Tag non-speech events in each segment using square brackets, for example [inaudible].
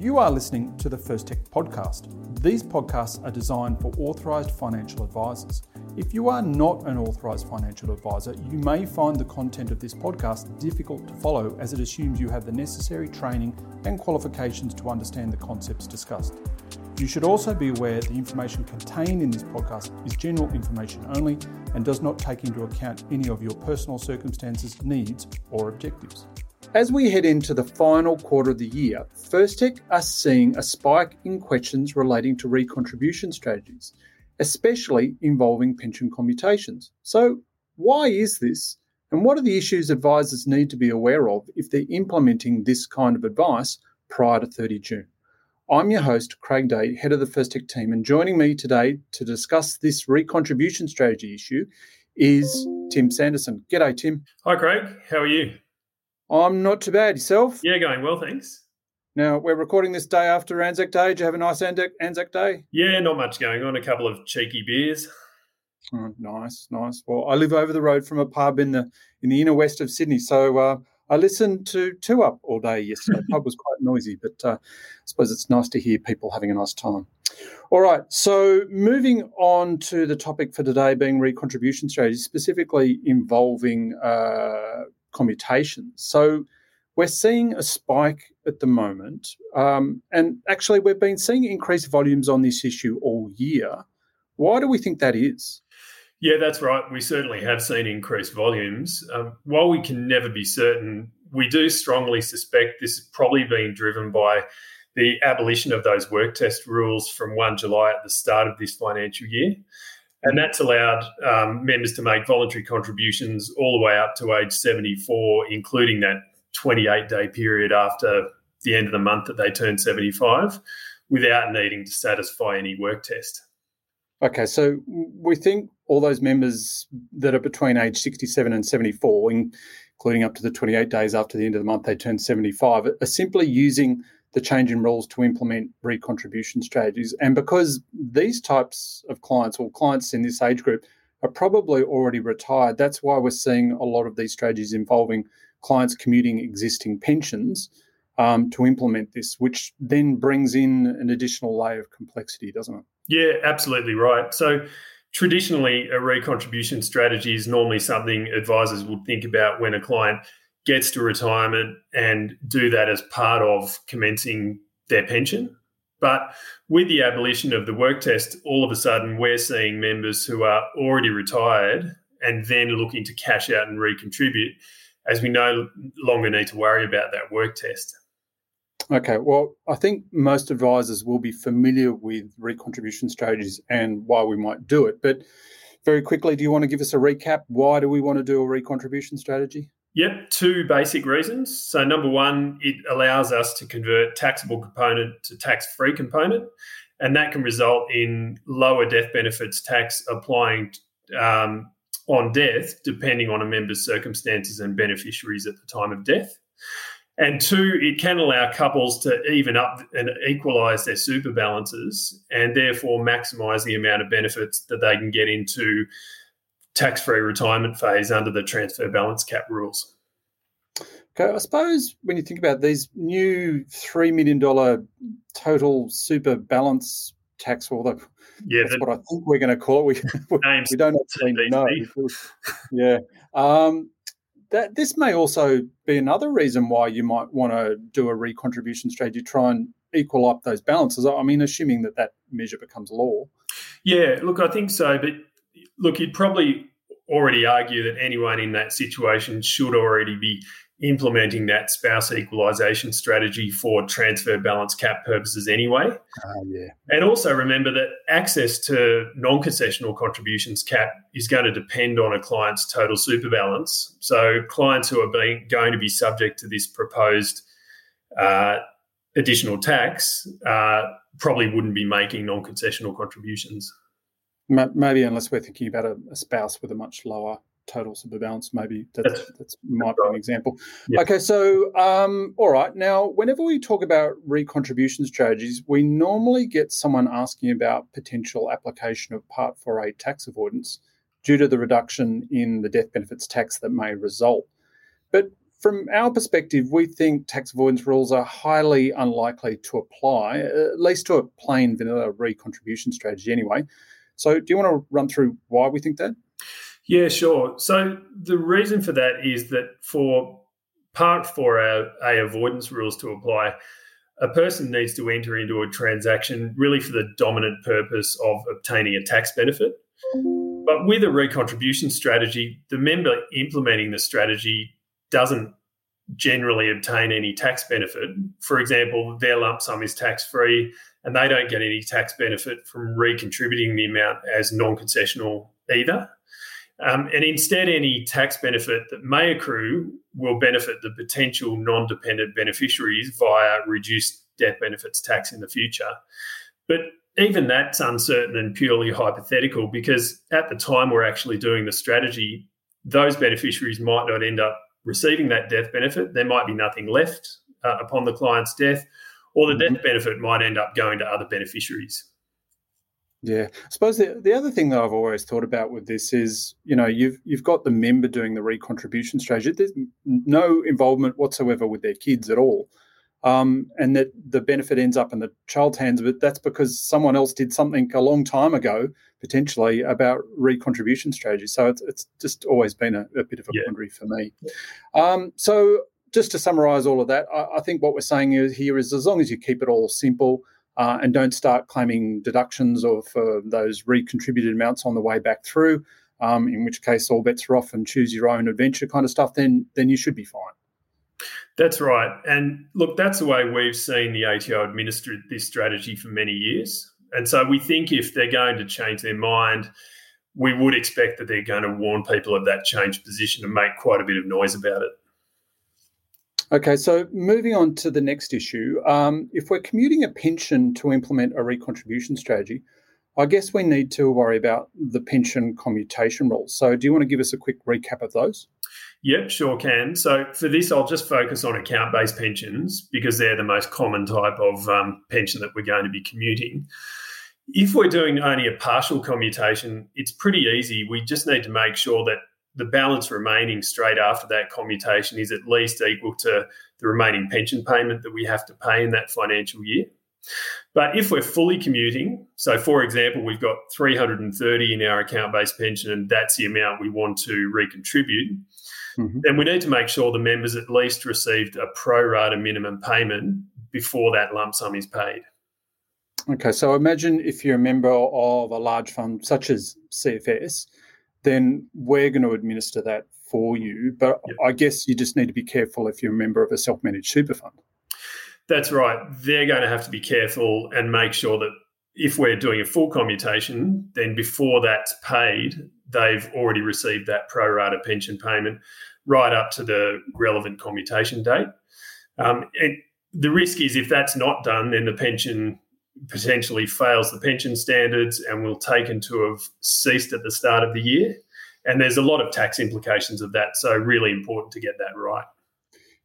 You are listening to the First Tech podcast. These podcasts are designed for authorised financial advisors. If you are not an authorised financial advisor, you may find the content of this podcast difficult to follow as it assumes you have the necessary training and qualifications to understand the concepts discussed. You should also be aware the information contained in this podcast is general information only and does not take into account any of your personal circumstances, needs, or objectives. As we head into the final quarter of the year, First Tech are seeing a spike in questions relating to recontribution strategies, especially involving pension commutations. So, why is this? And what are the issues advisors need to be aware of if they're implementing this kind of advice prior to 30 June? I'm your host, Craig Day, head of the First Tech team, and joining me today to discuss this recontribution strategy issue is Tim Sanderson. G'day, Tim. Hi, Craig. How are you? I'm not too bad. Yourself? Yeah, going well, thanks. Now, we're recording this day after Anzac Day. Did you have a nice Anzac Anzac Day? Yeah, not much going on. A couple of cheeky beers. Oh, nice, nice. Well, I live over the road from a pub in the in the inner west of Sydney, so uh, I listened to Two Up all day yesterday. the [laughs] pub was quite noisy, but uh, I suppose it's nice to hear people having a nice time. All right, so moving on to the topic for today being recontribution strategy, specifically involving uh, commutations. So we're seeing a spike at the moment. Um, and actually, we've been seeing increased volumes on this issue all year. Why do we think that is? Yeah, that's right. We certainly have seen increased volumes. Um, while we can never be certain, we do strongly suspect this is probably being driven by the abolition of those work test rules from 1 July at the start of this financial year. And that's allowed um, members to make voluntary contributions all the way up to age 74, including that 28 day period after the end of the month that they turn 75, without needing to satisfy any work test. Okay, so we think all those members that are between age 67 and 74, including up to the 28 days after the end of the month they turn 75, are simply using the change in rules to implement recontribution strategies. And because these types of clients or clients in this age group are probably already retired, that's why we're seeing a lot of these strategies involving clients commuting existing pensions um, to implement this, which then brings in an additional layer of complexity, doesn't it? Yeah, absolutely right. So traditionally, a recontribution strategy is normally something advisors would think about when a client gets to retirement and do that as part of commencing their pension. But with the abolition of the work test, all of a sudden we're seeing members who are already retired and then looking to cash out and recontribute as we no longer need to worry about that work test. Okay, well, I think most advisors will be familiar with recontribution strategies and why we might do it. But very quickly, do you want to give us a recap? Why do we want to do a recontribution strategy? Yep, two basic reasons. So, number one, it allows us to convert taxable component to tax free component, and that can result in lower death benefits tax applying um, on death, depending on a member's circumstances and beneficiaries at the time of death. And two, it can allow couples to even up and equalise their super balances and therefore maximise the amount of benefits that they can get into tax free retirement phase under the transfer balance cap rules. Okay, I suppose when you think about these new $3 million total super balance tax, or the, yeah, that's the, what I think we're going to call it. We, [laughs] we don't actually know. yeah. Um, that this may also be another reason why you might want to do a recontribution strategy, try and equal up those balances. I mean, assuming that that measure becomes law. Yeah, look, I think so. But look, you'd probably already argue that anyone in that situation should already be implementing that spouse equalisation strategy for transfer balance cap purposes anyway. Uh, yeah. And also remember that access to non concessional contributions cap is going to depend on a client's total super balance. So clients who are being, going to be subject to this proposed uh, additional tax uh, probably wouldn't be making non concessional contributions. Maybe unless we're thinking about a, a spouse with a much lower total super balance. Maybe that's, that's, that's might be an example. Yeah. Okay, so um, all right. Now, whenever we talk about recontribution strategies, we normally get someone asking about potential application of Part 4A tax avoidance due to the reduction in the death benefits tax that may result. But from our perspective, we think tax avoidance rules are highly unlikely to apply, at least to a plain vanilla recontribution strategy anyway. So, do you want to run through why we think that? Yeah, sure. So, the reason for that is that for Part 4A avoidance rules to apply, a person needs to enter into a transaction really for the dominant purpose of obtaining a tax benefit. But with a recontribution strategy, the member implementing the strategy doesn't generally obtain any tax benefit. For example, their lump sum is tax free and they don't get any tax benefit from recontributing the amount as non concessional either. Um, and instead, any tax benefit that may accrue will benefit the potential non dependent beneficiaries via reduced death benefits tax in the future. But even that's uncertain and purely hypothetical because at the time we're actually doing the strategy, those beneficiaries might not end up receiving that death benefit. There might be nothing left uh, upon the client's death, or the mm-hmm. death benefit might end up going to other beneficiaries. Yeah, I suppose the, the other thing that I've always thought about with this is, you know, you've you've got the member doing the recontribution strategy. There's no involvement whatsoever with their kids at all, um, and that the benefit ends up in the child's hands. But that's because someone else did something a long time ago, potentially about recontribution strategy. So it's it's just always been a, a bit of a yeah. quandary for me. Um, so just to summarise all of that, I, I think what we're saying is, here is as long as you keep it all simple uh, and don't start claiming deductions of uh, those recontributed amounts on the way back through. Um, in which case, all bets are off and choose your own adventure kind of stuff. Then, then you should be fine. That's right. And look, that's the way we've seen the ATO administer this strategy for many years. And so we think if they're going to change their mind, we would expect that they're going to warn people of that changed position and make quite a bit of noise about it. Okay, so moving on to the next issue. Um, if we're commuting a pension to implement a recontribution strategy, I guess we need to worry about the pension commutation rules. So, do you want to give us a quick recap of those? Yep, sure can. So, for this, I'll just focus on account based pensions because they're the most common type of um, pension that we're going to be commuting. If we're doing only a partial commutation, it's pretty easy. We just need to make sure that the balance remaining straight after that commutation is at least equal to the remaining pension payment that we have to pay in that financial year. But if we're fully commuting, so for example, we've got 330 in our account based pension and that's the amount we want to recontribute, mm-hmm. then we need to make sure the members at least received a pro rata minimum payment before that lump sum is paid. Okay, so imagine if you're a member of a large fund such as CFS, then we're going to administer that for you. But yep. I guess you just need to be careful if you're a member of a self managed super fund. That's right. They're going to have to be careful and make sure that if we're doing a full commutation, then before that's paid, they've already received that pro rata pension payment right up to the relevant commutation date. Um, the risk is if that's not done, then the pension potentially fails the pension standards and will taken to have ceased at the start of the year. And there's a lot of tax implications of that. So, really important to get that right.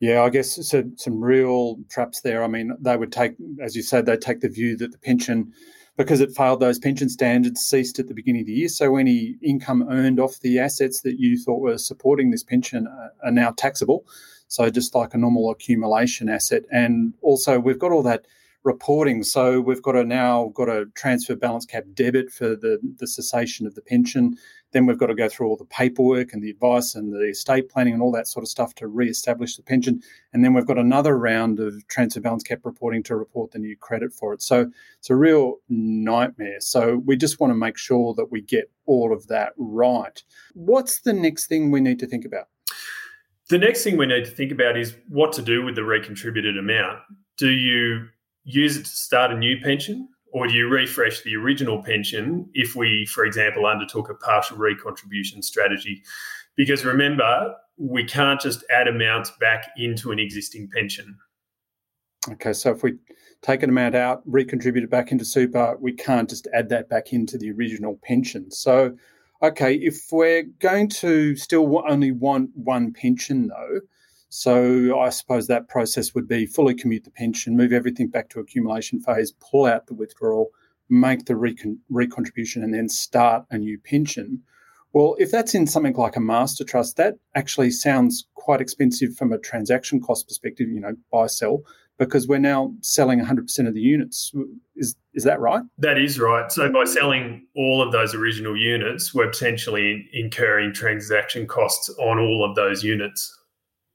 Yeah, I guess so, some real traps there. I mean, they would take, as you said, they take the view that the pension, because it failed those pension standards, ceased at the beginning of the year. So any income earned off the assets that you thought were supporting this pension are, are now taxable. So just like a normal accumulation asset. And also, we've got all that reporting. So we've got to now got a transfer balance cap debit for the, the cessation of the pension. Then we've got to go through all the paperwork and the advice and the estate planning and all that sort of stuff to re-establish the pension. And then we've got another round of transfer balance cap reporting to report the new credit for it. So it's a real nightmare. So we just want to make sure that we get all of that right. What's the next thing we need to think about? The next thing we need to think about is what to do with the recontributed amount. Do you use it to start a new pension, or do you refresh the original pension if we, for example, undertook a partial recontribution strategy? Because remember, we can't just add amounts back into an existing pension. Okay, so if we take an amount out, recontribute it back into super, we can't just add that back into the original pension. So, okay, if we're going to still only want one pension though, so I suppose that process would be fully commute the pension, move everything back to accumulation phase, pull out the withdrawal, make the recon- recontribution, and then start a new pension. Well, if that's in something like a master trust, that actually sounds quite expensive from a transaction cost perspective, you know, buy, sell, because we're now selling 100% of the units. Is, is that right? That is right. So by selling all of those original units, we're potentially incurring transaction costs on all of those units.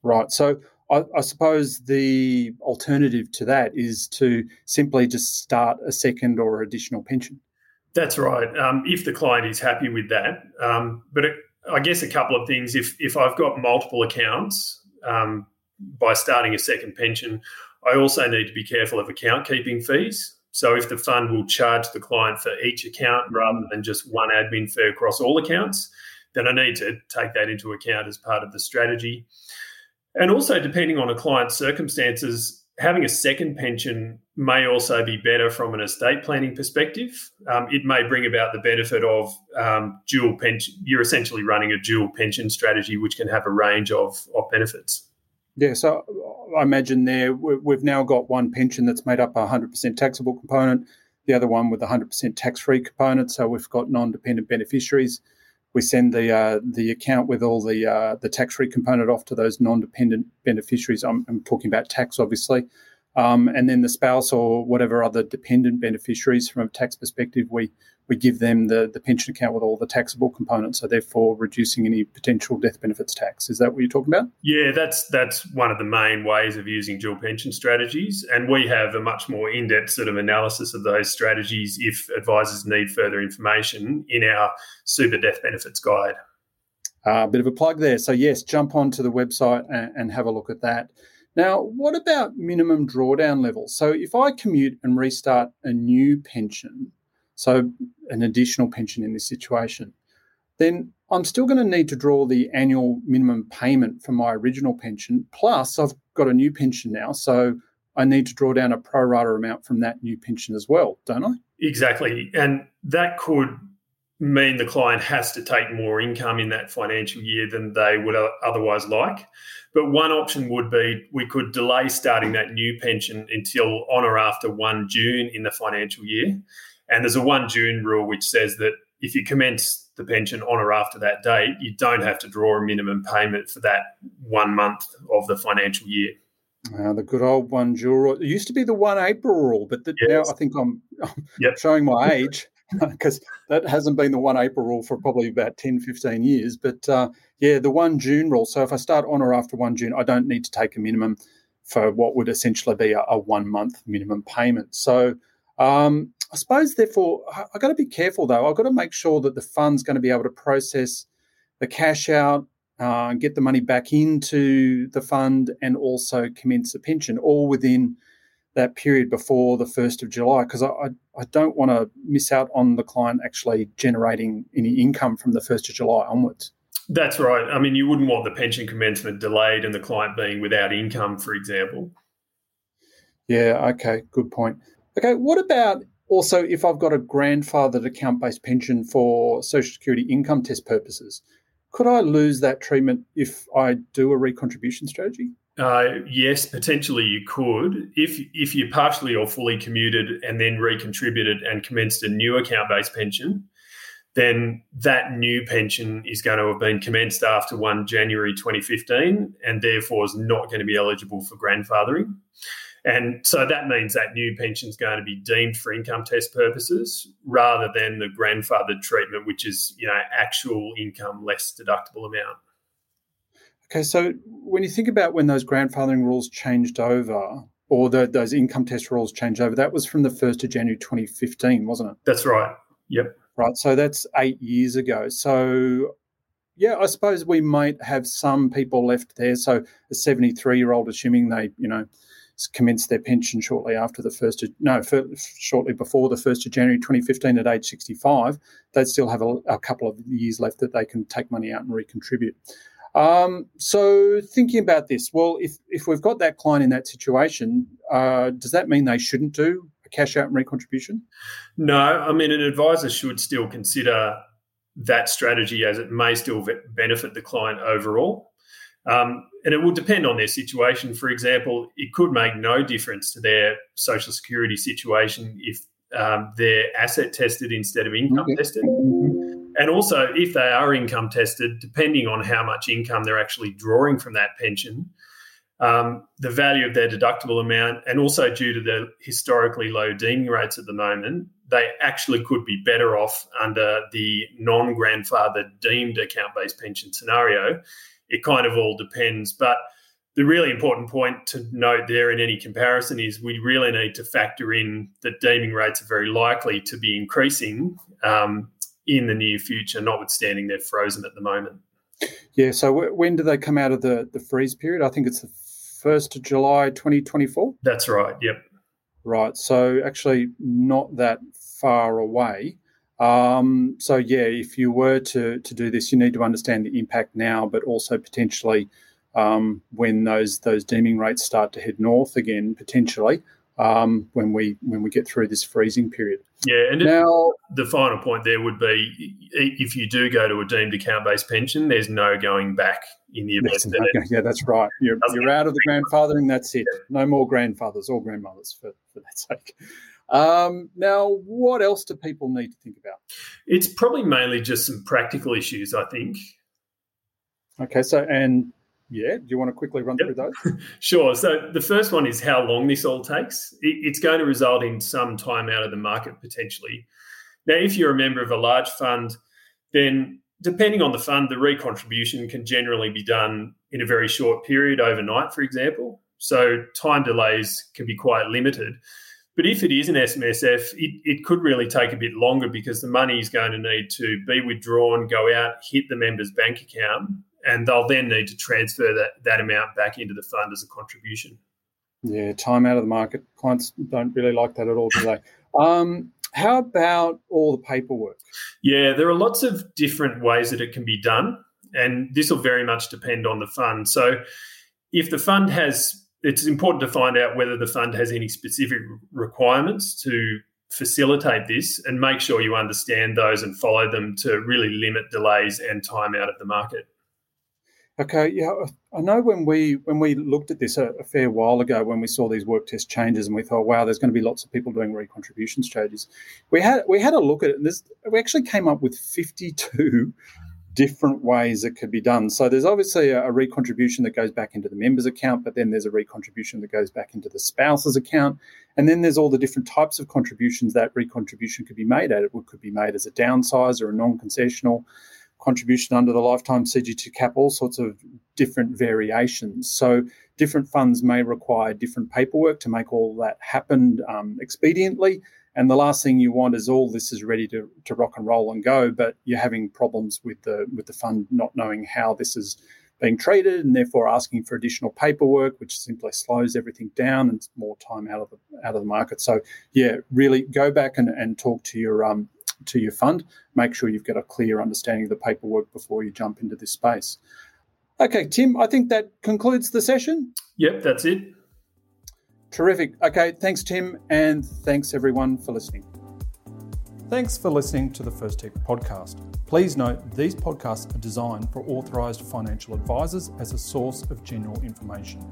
Right. So I, I, suppose the alternative to that is to simply just start a second or additional pension. That's right. Um, if the client is happy with that, um, but it, I guess a couple of things. If if I've got multiple accounts, um, by starting a second pension, I also need to be careful of account keeping fees. So if the fund will charge the client for each account rather than just one admin fee across all accounts, then I need to take that into account as part of the strategy. And also, depending on a client's circumstances, having a second pension may also be better from an estate planning perspective. Um, it may bring about the benefit of um, dual pension. You're essentially running a dual pension strategy, which can have a range of, of benefits. Yeah, so I imagine there we've now got one pension that's made up a 100% taxable component, the other one with a 100% tax free component. So we've got non dependent beneficiaries we send the uh, the account with all the uh, the tax free component off to those non dependent beneficiaries. I'm, I'm, talking about tax, obviously, um, and then the spouse or whatever other dependent beneficiaries from a tax perspective, we we give them the, the pension account with all the taxable components, so therefore reducing any potential death benefits tax. Is that what you're talking about? Yeah, that's that's one of the main ways of using dual pension strategies, and we have a much more in-depth sort of analysis of those strategies if advisors need further information in our super death benefits guide. A uh, bit of a plug there. So yes, jump onto the website and, and have a look at that. Now, what about minimum drawdown levels? So if I commute and restart a new pension so an additional pension in this situation, then I'm still going to need to draw the annual minimum payment for my original pension. Plus, I've got a new pension now, so I need to draw down a pro rata amount from that new pension as well, don't I? Exactly. And that could mean the client has to take more income in that financial year than they would otherwise like. But one option would be we could delay starting that new pension until on or after 1 June in the financial year. And there's a 1 June rule which says that if you commence the pension on or after that date, you don't have to draw a minimum payment for that one month of the financial year. Uh, the good old one June rule. It used to be the one April rule, but the, yes. now I think I'm, I'm [laughs] yep. showing my age [laughs] because that hasn't been the one April rule for probably about 10, 15 years. But uh, yeah, the one June rule. So if I start on or after one June, I don't need to take a minimum for what would essentially be a, a one month minimum payment. So um, I suppose, therefore, I've got to be careful though. I've got to make sure that the fund's going to be able to process the cash out, uh, get the money back into the fund, and also commence a pension, all within that period before the 1st of July, because I, I, I, don't want to miss out on the client actually generating any income from the 1st of July onwards. That's right. I mean, you wouldn't want the pension commencement delayed and the client being without income, for example. Yeah, okay, good point. Okay, what about also, if I've got a grandfathered account based pension for Social Security income test purposes, could I lose that treatment if I do a recontribution strategy? Uh, yes, potentially you could. If if you partially or fully commuted and then recontributed and commenced a new account based pension, then that new pension is going to have been commenced after 1 January 2015 and therefore is not going to be eligible for grandfathering. And so that means that new pension is going to be deemed for income test purposes rather than the grandfathered treatment, which is, you know, actual income less deductible amount. Okay, so when you think about when those grandfathering rules changed over, or the, those income test rules changed over, that was from the 1st of January 2015, wasn't it? That's right. Yep. Right. So that's eight years ago. So, yeah, I suppose we might have some people left there. So a 73 year old, assuming they, you know, commenced their pension shortly after the first of no shortly before the first of January 2015 at age 65, they'd still have a, a couple of years left that they can take money out and recontribute. Um, so thinking about this, well, if if we've got that client in that situation, uh, does that mean they shouldn't do a cash out and recontribution? No, I mean an advisor should still consider that strategy as it may still benefit the client overall. Um, and it will depend on their situation. For example, it could make no difference to their social security situation if um, they're asset tested instead of income tested. And also, if they are income tested, depending on how much income they're actually drawing from that pension, um, the value of their deductible amount, and also due to the historically low deeming rates at the moment, they actually could be better off under the non grandfather deemed account based pension scenario. It kind of all depends. But the really important point to note there in any comparison is we really need to factor in that deeming rates are very likely to be increasing um, in the near future, notwithstanding they're frozen at the moment. Yeah. So w- when do they come out of the, the freeze period? I think it's the 1st of July 2024. That's right. Yep. Right. So actually, not that far away. Um, so yeah, if you were to to do this, you need to understand the impact now, but also potentially um, when those those deeming rates start to head north again, potentially um, when we when we get through this freezing period. Yeah, and now the final point there would be if you do go to a deemed account based pension, there's no going back in the event. That no, yeah, that's right. You're, you're out of the grandfathering. That's it. No more grandfathers or grandmothers for for that sake. Um, now, what else do people need to think about? It's probably mainly just some practical issues, I think. Okay, so and yeah, do you want to quickly run yep. through those? [laughs] sure. So the first one is how long this all takes. It's going to result in some time out of the market potentially. Now, if you're a member of a large fund, then depending on the fund, the recontribution can generally be done in a very short period, overnight, for example. So time delays can be quite limited. But if it is an SMSF, it, it could really take a bit longer because the money is going to need to be withdrawn, go out, hit the member's bank account, and they'll then need to transfer that, that amount back into the fund as a contribution. Yeah, time out of the market. Clients don't really like that at all, do they? Um, how about all the paperwork? Yeah, there are lots of different ways that it can be done, and this will very much depend on the fund. So, if the fund has, it's important to find out whether the fund has any specific requirements to facilitate this and make sure you understand those and follow them to really limit delays and time out of the market. Okay, yeah, I know when we when we looked at this a, a, fair while ago, when we saw these work test changes, and we thought, wow, there's going to be lots of people doing recontribution strategies. We had we had a look at it, and this, we actually came up with 52 different ways it could be done. So there's obviously a, a recontribution that goes back into the member's account, but then there's a recontribution that goes back into the spouse's account, and then there's all the different types of contributions that recontribution could be made at. It could be made as a downsize or a non-concessional contribution under the lifetime CGT cap, all sorts of different variations. So different funds may require different paperwork to make all that happen um, expediently. And the last thing you want is all this is ready to, to rock and roll and go, but you're having problems with the with the fund not knowing how this is being treated and therefore asking for additional paperwork, which simply slows everything down and more time out of the out of the market. So yeah, really go back and, and talk to your um, to your fund. Make sure you've got a clear understanding of the paperwork before you jump into this space. Okay, Tim, I think that concludes the session. Yep, that's it. Terrific. Okay, thanks, Tim, and thanks everyone for listening. Thanks for listening to the First Tech podcast. Please note these podcasts are designed for authorised financial advisors as a source of general information.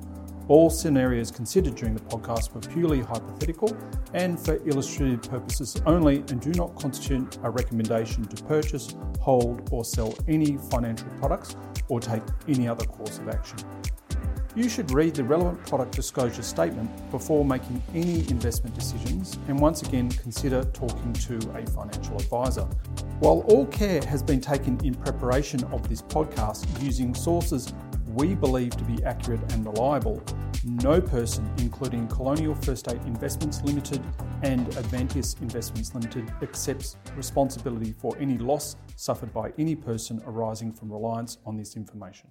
All scenarios considered during the podcast were purely hypothetical and for illustrative purposes only and do not constitute a recommendation to purchase, hold, or sell any financial products or take any other course of action. You should read the relevant product disclosure statement before making any investment decisions and once again consider talking to a financial advisor. While all care has been taken in preparation of this podcast using sources we believe to be accurate and reliable, no person, including Colonial First State Investments Limited and Avanteos Investments Limited, accepts responsibility for any loss suffered by any person arising from reliance on this information.